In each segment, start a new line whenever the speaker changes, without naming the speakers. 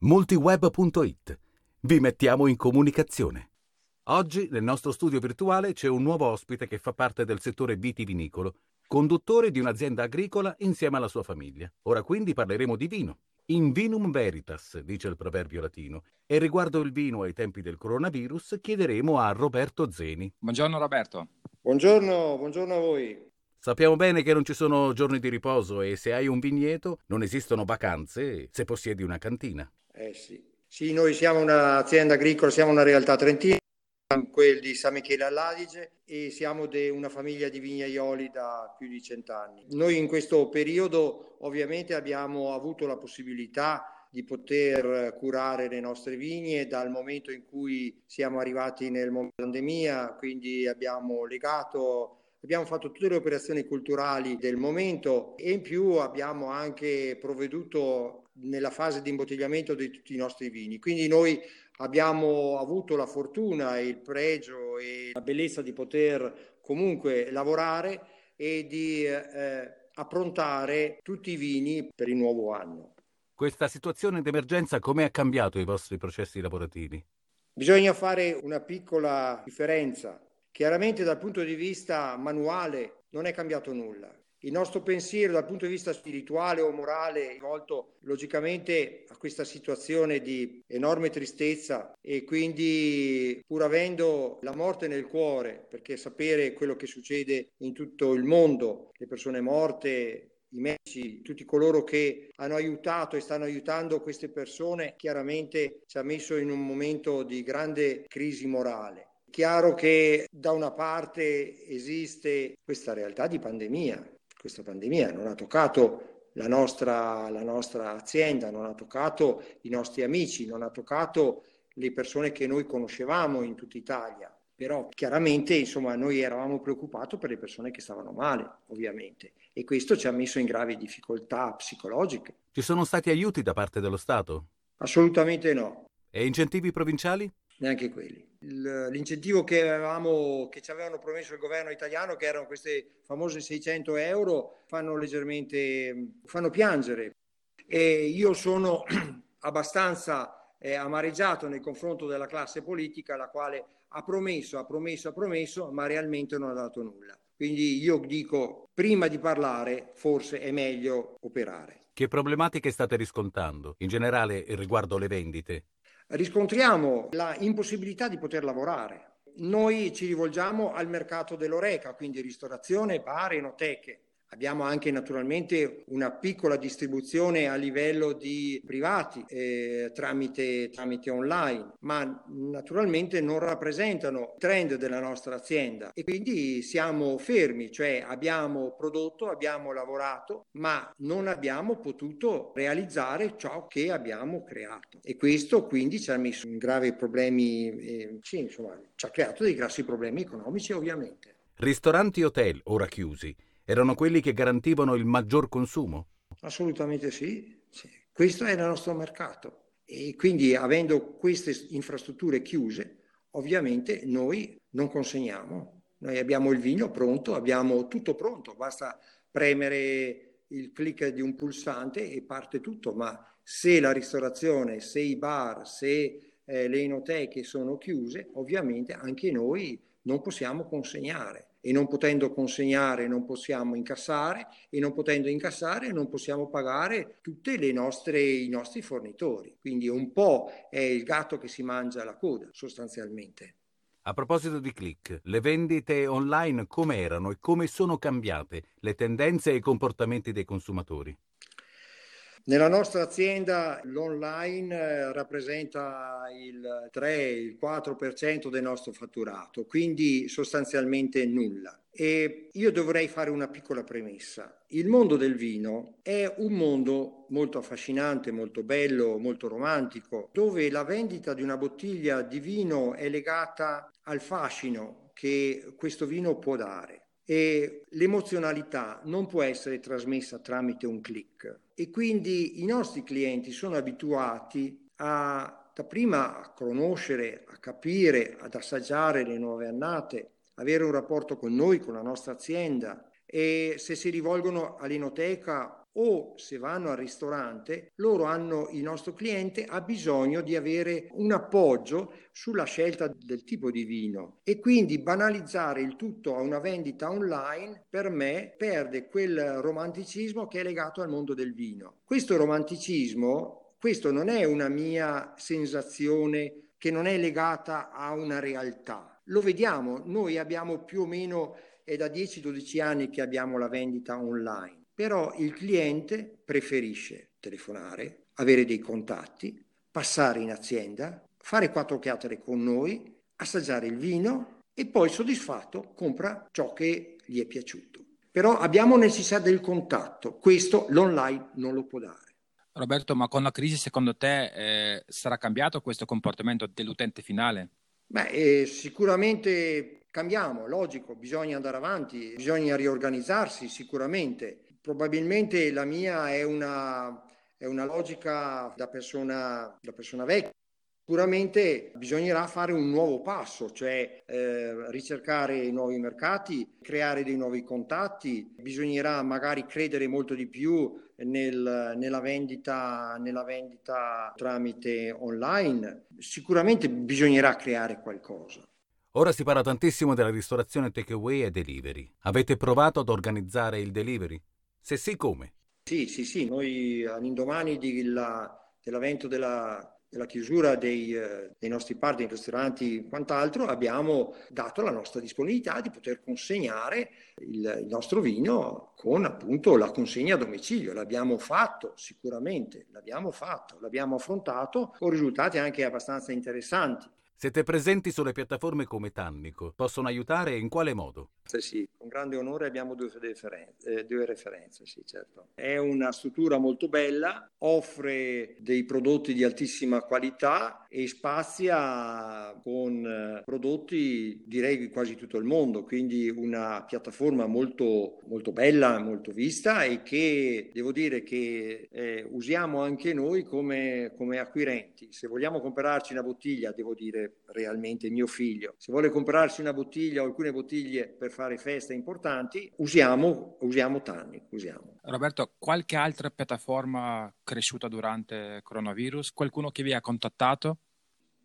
multiweb.it. Vi mettiamo in comunicazione. Oggi nel nostro studio virtuale c'è un nuovo ospite che fa parte del settore vitivinicolo, conduttore di un'azienda agricola insieme alla sua famiglia. Ora quindi parleremo di vino. In vinum veritas, dice il proverbio latino, e riguardo il vino ai tempi del coronavirus chiederemo a Roberto Zeni.
Buongiorno Roberto.
Buongiorno, buongiorno a voi.
Sappiamo bene che non ci sono giorni di riposo e se hai un vigneto non esistono vacanze se possiedi una cantina.
Eh sì. Sì, noi siamo un'azienda agricola, siamo una realtà trentina, quel di San Michele all'Adige e siamo di una famiglia di vignaioli da più di cent'anni. Noi in questo periodo ovviamente abbiamo avuto la possibilità di poter curare le nostre vigne dal momento in cui siamo arrivati nel momento della pandemia, quindi abbiamo legato Abbiamo fatto tutte le operazioni culturali del momento e in più abbiamo anche provveduto nella fase di imbottigliamento di tutti i nostri vini. Quindi noi abbiamo avuto la fortuna, il pregio e la bellezza di poter comunque lavorare e di eh, approntare tutti i vini per il nuovo anno.
Questa situazione d'emergenza come ha cambiato i vostri processi lavorativi?
Bisogna fare una piccola differenza Chiaramente dal punto di vista manuale non è cambiato nulla. Il nostro pensiero dal punto di vista spirituale o morale è rivolto logicamente a questa situazione di enorme tristezza e quindi pur avendo la morte nel cuore, perché sapere quello che succede in tutto il mondo, le persone morte, i medici, tutti coloro che hanno aiutato e stanno aiutando queste persone, chiaramente ci ha messo in un momento di grande crisi morale. Chiaro che da una parte esiste questa realtà di pandemia, questa pandemia non ha toccato la nostra, la nostra azienda, non ha toccato i nostri amici, non ha toccato le persone che noi conoscevamo in tutta Italia. Però chiaramente insomma, noi eravamo preoccupati per le persone che stavano male, ovviamente, e questo ci ha messo in gravi difficoltà psicologiche.
Ci sono stati aiuti da parte dello Stato?
Assolutamente no.
E incentivi provinciali?
Neanche quelli. L'incentivo che, avevamo, che ci avevano promesso il governo italiano, che erano queste famose 600 euro, fanno leggermente, fanno piangere. E io sono abbastanza eh, amareggiato nei confronti della classe politica, la quale ha promesso, ha promesso, ha promesso, ma realmente non ha dato nulla. Quindi io dico, prima di parlare, forse è meglio operare.
Che problematiche state riscontrando, in generale riguardo le vendite?
Riscontriamo la impossibilità di poter lavorare. Noi ci rivolgiamo al mercato dell'oreca, quindi ristorazione, bar, enoteche. Abbiamo anche naturalmente una piccola distribuzione a livello di privati eh, tramite, tramite, online, ma naturalmente non rappresentano il trend della nostra azienda e quindi siamo fermi, cioè abbiamo prodotto, abbiamo lavorato, ma non abbiamo potuto realizzare ciò che abbiamo creato e questo quindi ci ha messo in gravi problemi, eh, sì, insomma, ci ha creato dei grossi problemi economici ovviamente.
Ristoranti e hotel ora chiusi erano quelli che garantivano il maggior consumo?
Assolutamente sì, sì. questo è il nostro mercato e quindi avendo queste infrastrutture chiuse, ovviamente noi non consegniamo. Noi abbiamo il vino pronto, abbiamo tutto pronto, basta premere il clic di un pulsante e parte tutto, ma se la ristorazione, se i bar, se eh, le enoteche sono chiuse, ovviamente anche noi non possiamo consegnare e non potendo consegnare non possiamo incassare e non potendo incassare non possiamo pagare tutti i nostri fornitori. Quindi un po' è il gatto che si mangia la coda sostanzialmente.
A proposito di click, le vendite online come erano e come sono cambiate le tendenze e i comportamenti dei consumatori?
Nella nostra azienda l'online eh, rappresenta il 3, il 4% del nostro fatturato, quindi sostanzialmente nulla. E io dovrei fare una piccola premessa. Il mondo del vino è un mondo molto affascinante, molto bello, molto romantico, dove la vendita di una bottiglia di vino è legata al fascino che questo vino può dare e l'emozionalità non può essere trasmessa tramite un click. E quindi i nostri clienti sono abituati a dapprima a conoscere, a capire, ad assaggiare le nuove annate, avere un rapporto con noi, con la nostra azienda. E se si rivolgono all'inoteca o se vanno al ristorante, loro hanno, il nostro cliente ha bisogno di avere un appoggio sulla scelta del tipo di vino e quindi banalizzare il tutto a una vendita online per me perde quel romanticismo che è legato al mondo del vino. Questo romanticismo, questo non è una mia sensazione che non è legata a una realtà. Lo vediamo, noi abbiamo più o meno, è da 10-12 anni che abbiamo la vendita online, però il cliente preferisce telefonare, avere dei contatti, passare in azienda, fare quattro chiacchiere con noi, assaggiare il vino e poi soddisfatto compra ciò che gli è piaciuto. Però abbiamo necessità del contatto, questo l'online non lo può dare.
Roberto, ma con la crisi secondo te eh, sarà cambiato questo comportamento dell'utente finale?
Beh, eh, sicuramente cambiamo, logico, bisogna andare avanti, bisogna riorganizzarsi sicuramente. Probabilmente la mia è una, è una logica da persona, da persona vecchia. Sicuramente bisognerà fare un nuovo passo, cioè eh, ricercare nuovi mercati, creare dei nuovi contatti, bisognerà magari credere molto di più nel, nella, vendita, nella vendita tramite online. Sicuramente bisognerà creare qualcosa.
Ora si parla tantissimo della ristorazione takeaway e delivery. Avete provato ad organizzare il delivery? Se sì, come?
Sì, sì, sì. Noi all'indomani della, dell'avvento della della chiusura dei, eh, dei nostri partner, ristoranti e quant'altro, abbiamo dato la nostra disponibilità di poter consegnare il, il, nostro vino con appunto la consegna a domicilio. L'abbiamo fatto sicuramente, l'abbiamo fatto, l'abbiamo affrontato con risultati anche abbastanza interessanti.
Siete presenti sulle piattaforme come Tannico. Possono aiutare in quale modo?
Sì, con grande onore abbiamo due, referenze, eh, due referenze, sì, certo. È una struttura molto bella, offre dei prodotti di altissima qualità e spazia con eh, prodotti direi di quasi tutto il mondo, quindi una piattaforma molto, molto bella, molto vista e che devo dire che eh, usiamo anche noi come, come acquirenti. Se vogliamo comprarci una bottiglia, devo dire realmente mio figlio. Se vuole comprarsi una bottiglia o alcune bottiglie per fare feste importanti, usiamo, usiamo Tanni. Usiamo.
Roberto, qualche altra piattaforma cresciuta durante il coronavirus? Qualcuno che vi ha contattato?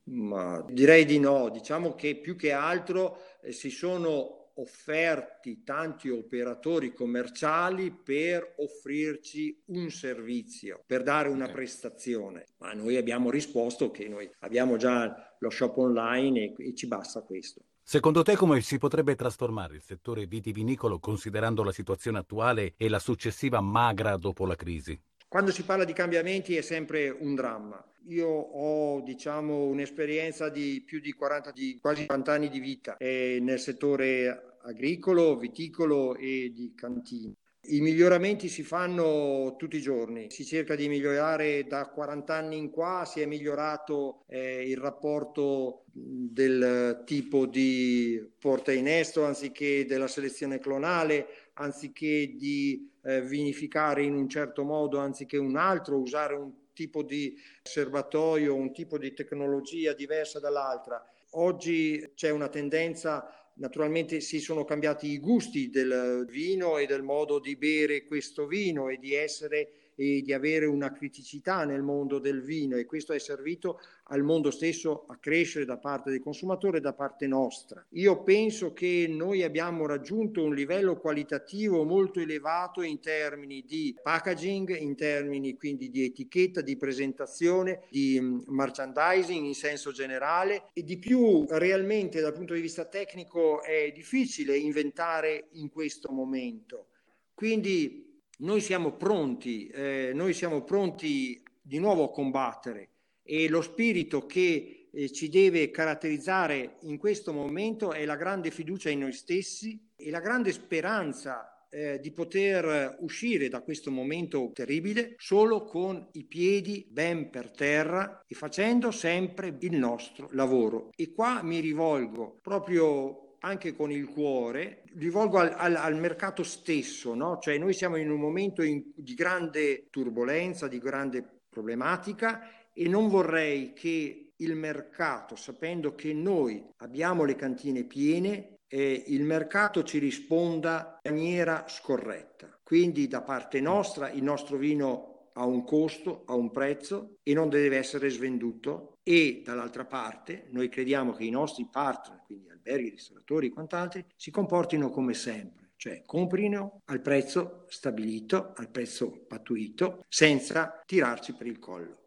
Ma direi di no, diciamo che più che altro eh, si sono offerti tanti operatori commerciali per offrirci un servizio, per dare una okay. prestazione, ma noi abbiamo risposto che noi abbiamo già lo shop online e, e ci basta questo.
Secondo te come si potrebbe trasformare il settore vitivinicolo considerando la situazione attuale e la successiva magra dopo la crisi?
Quando si parla di cambiamenti è sempre un dramma. Io ho diciamo, un'esperienza di più di 40, di quasi 40 anni di vita eh, nel settore agricolo, viticolo e di cantina. I miglioramenti si fanno tutti i giorni, si cerca di migliorare da 40 anni in qua, si è migliorato eh, il rapporto del tipo di porta in esto anziché della selezione clonale, anziché di eh, vinificare in un certo modo anziché un altro, usare un tipo di serbatoio, un tipo di tecnologia diversa dall'altra. Oggi c'è una tendenza, naturalmente si sono cambiati i gusti del vino e del modo di bere questo vino e di essere e di avere una criticità nel mondo del vino e questo è servito al mondo stesso a crescere da parte del consumatore e da parte nostra. Io penso che noi abbiamo raggiunto un livello qualitativo molto elevato in termini di packaging, in termini quindi di etichetta, di presentazione, di mm, merchandising in senso generale e di più realmente dal punto di vista tecnico è difficile inventare in questo momento. Quindi noi siamo pronti, eh, noi siamo pronti di nuovo a combattere e lo spirito che eh, ci deve caratterizzare in questo momento è la grande fiducia in noi stessi e la grande speranza eh, di poter uscire da questo momento terribile solo con i piedi ben per terra e facendo sempre il nostro lavoro. E qua mi rivolgo proprio anche con il cuore, rivolgo al, al, al mercato stesso, no? cioè noi siamo in un momento in, di grande turbolenza, di grande problematica e non vorrei che il mercato, sapendo che noi abbiamo le cantine piene, eh, il mercato ci risponda in maniera scorretta. Quindi da parte nostra il nostro vino ha un costo, ha un prezzo e non deve essere svenduto e dall'altra parte noi crediamo che i nostri partner, quindi alberghi, ristoratori e quant'altri, si comportino come sempre, cioè comprino al prezzo stabilito, al prezzo pattuito, senza tirarci per il collo.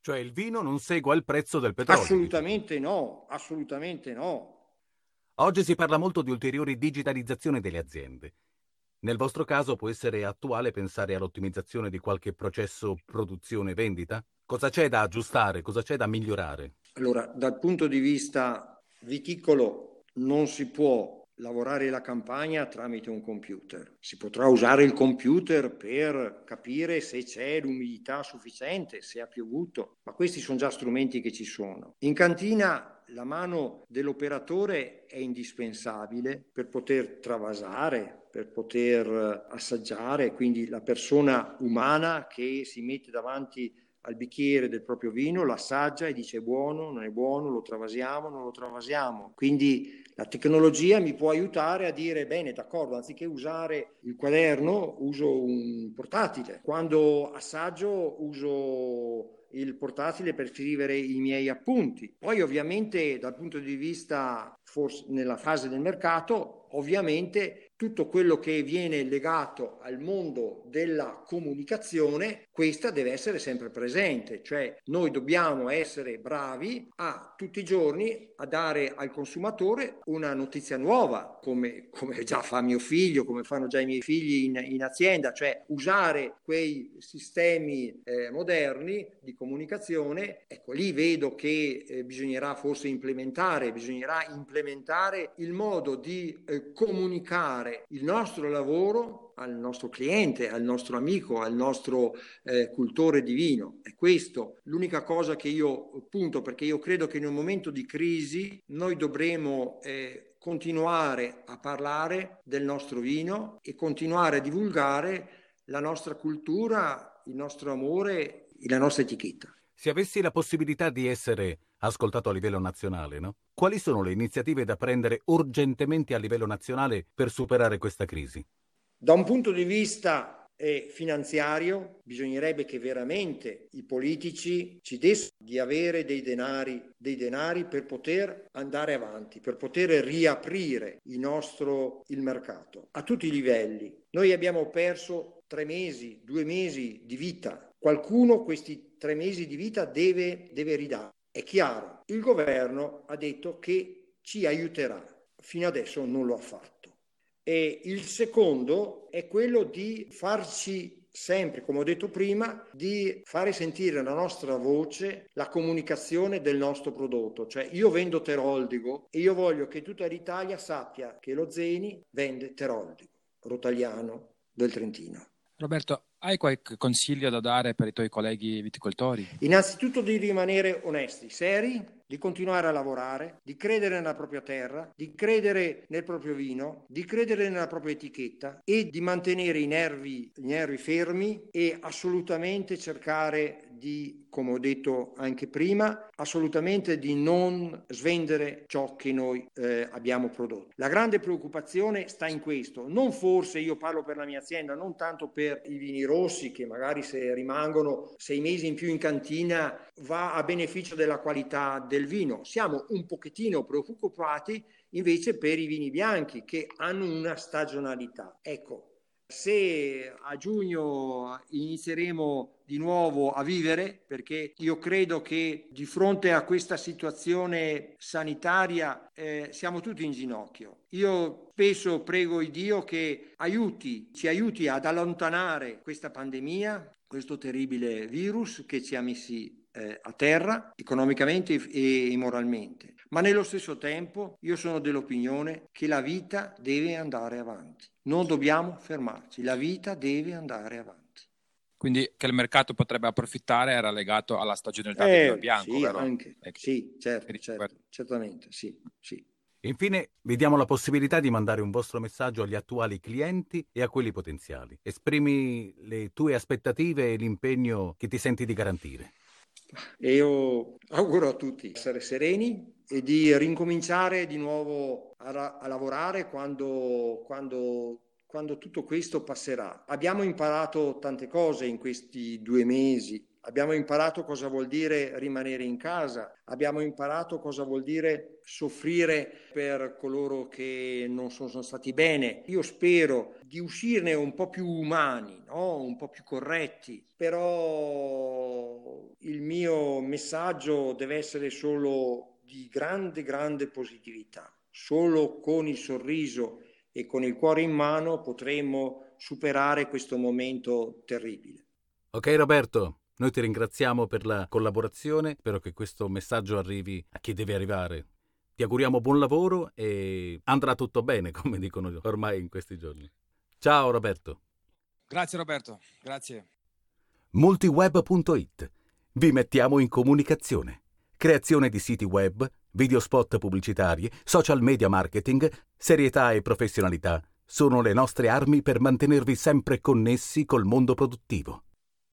Cioè il vino non segua il prezzo del petrolio?
Assolutamente no, assolutamente no.
Oggi si parla molto di ulteriori digitalizzazione delle aziende. Nel vostro caso può essere attuale pensare all'ottimizzazione di qualche processo produzione-vendita? Cosa c'è da aggiustare? Cosa c'è da migliorare?
Allora, dal punto di vista viticolo non si può lavorare la campagna tramite un computer. Si potrà usare il computer per capire se c'è l'umidità sufficiente, se ha piovuto, ma questi sono già strumenti che ci sono. In cantina la mano dell'operatore è indispensabile per poter travasare, per poter assaggiare, quindi la persona umana che si mette davanti al bicchiere del proprio vino, l'assaggia e dice è buono, non è buono, lo travasiamo, non lo travasiamo. Quindi la tecnologia mi può aiutare a dire bene, d'accordo, anziché usare il quaderno uso un portatile. Quando assaggio uso il portatile per scrivere i miei appunti. Poi ovviamente dal punto di vista, forse nella fase del mercato, ovviamente tutto quello che viene legato al mondo della comunicazione, questa deve essere sempre presente, cioè noi dobbiamo essere bravi a tutti i giorni a dare al consumatore una notizia nuova, come, come già fa mio figlio, come fanno già i miei figli in, in azienda, cioè usare quei sistemi eh, moderni di comunicazione, ecco lì vedo che eh, bisognerà forse implementare, bisognerà implementare il modo di eh, comunicare il nostro lavoro al nostro cliente, al nostro amico, al nostro eh, cultore di vino. È questo l'unica cosa che io punto perché io credo che in un momento di crisi noi dovremo eh, continuare a parlare del nostro vino e continuare a divulgare la nostra cultura, il nostro amore e la nostra etichetta.
Se avessi la possibilità di essere ascoltato a livello nazionale, no? Quali sono le iniziative da prendere urgentemente a livello nazionale per superare questa crisi?
Da un punto di vista eh, finanziario bisognerebbe che veramente i politici ci dessero di avere dei denari, dei denari per poter andare avanti, per poter riaprire il nostro il mercato a tutti i livelli. Noi abbiamo perso tre mesi, due mesi di vita. Qualcuno questi tre mesi di vita deve, deve ridare. È chiaro, il governo ha detto che ci aiuterà, fino adesso non lo ha fatto. E il secondo è quello di farci sempre, come ho detto prima, di fare sentire la nostra voce, la comunicazione del nostro prodotto. Cioè io vendo Teroldigo e io voglio che tutta l'Italia sappia che lo Zeni vende Teroldigo, rotagliano del Trentino.
Roberto, hai qualche consiglio da dare per i tuoi colleghi viticoltori?
Innanzitutto di rimanere onesti, seri, di continuare a lavorare, di credere nella propria terra, di credere nel proprio vino, di credere nella propria etichetta e di mantenere i nervi, i nervi fermi e assolutamente cercare di, come ho detto anche prima, assolutamente di non svendere ciò che noi eh, abbiamo prodotto. La grande preoccupazione sta in questo, non forse io parlo per la mia azienda, non tanto per i vini rossi che magari se rimangono sei mesi in più in cantina va a beneficio della qualità del vino. Siamo un pochettino preoccupati invece per i vini bianchi che hanno una stagionalità. Ecco, se a giugno inizieremo di nuovo a vivere, perché io credo che di fronte a questa situazione sanitaria eh, siamo tutti in ginocchio. Io spesso prego il Dio che aiuti, ci aiuti ad allontanare questa pandemia, questo terribile virus che ci ha messi eh, a terra economicamente e, e moralmente. Ma nello stesso tempo io sono dell'opinione che la vita deve andare avanti. Non dobbiamo fermarci, la vita deve andare avanti.
Quindi che il mercato potrebbe approfittare era legato alla stagionalità eh, del bianco,
sì,
vero?
Anche. Ecco. Sì, certo, certo, certamente, sì, sì.
Infine, vi diamo la possibilità di mandare un vostro messaggio agli attuali clienti e a quelli potenziali. Esprimi le tue aspettative e l'impegno che ti senti di garantire.
E io auguro a tutti di essere sereni e di rincominciare di nuovo a, a lavorare quando, quando quando tutto questo passerà. Abbiamo imparato tante cose in questi due mesi, Abbiamo imparato cosa vuol dire rimanere in casa, abbiamo imparato cosa vuol dire soffrire per coloro che non sono stati bene. Io spero di uscirne un po' più umani, no? un po' più corretti, però il mio messaggio deve essere solo di grande, grande positività. Solo con il sorriso e con il cuore in mano potremo superare questo momento terribile.
Ok Roberto, noi ti ringraziamo per la collaborazione, spero che questo messaggio arrivi a chi deve arrivare. Ti auguriamo buon lavoro e andrà tutto bene, come dicono ormai in questi giorni. Ciao Roberto.
Grazie Roberto, grazie.
Multiweb.it. Vi mettiamo in comunicazione. Creazione di siti web, video spot pubblicitari, social media marketing, serietà e professionalità sono le nostre armi per mantenervi sempre connessi col mondo produttivo.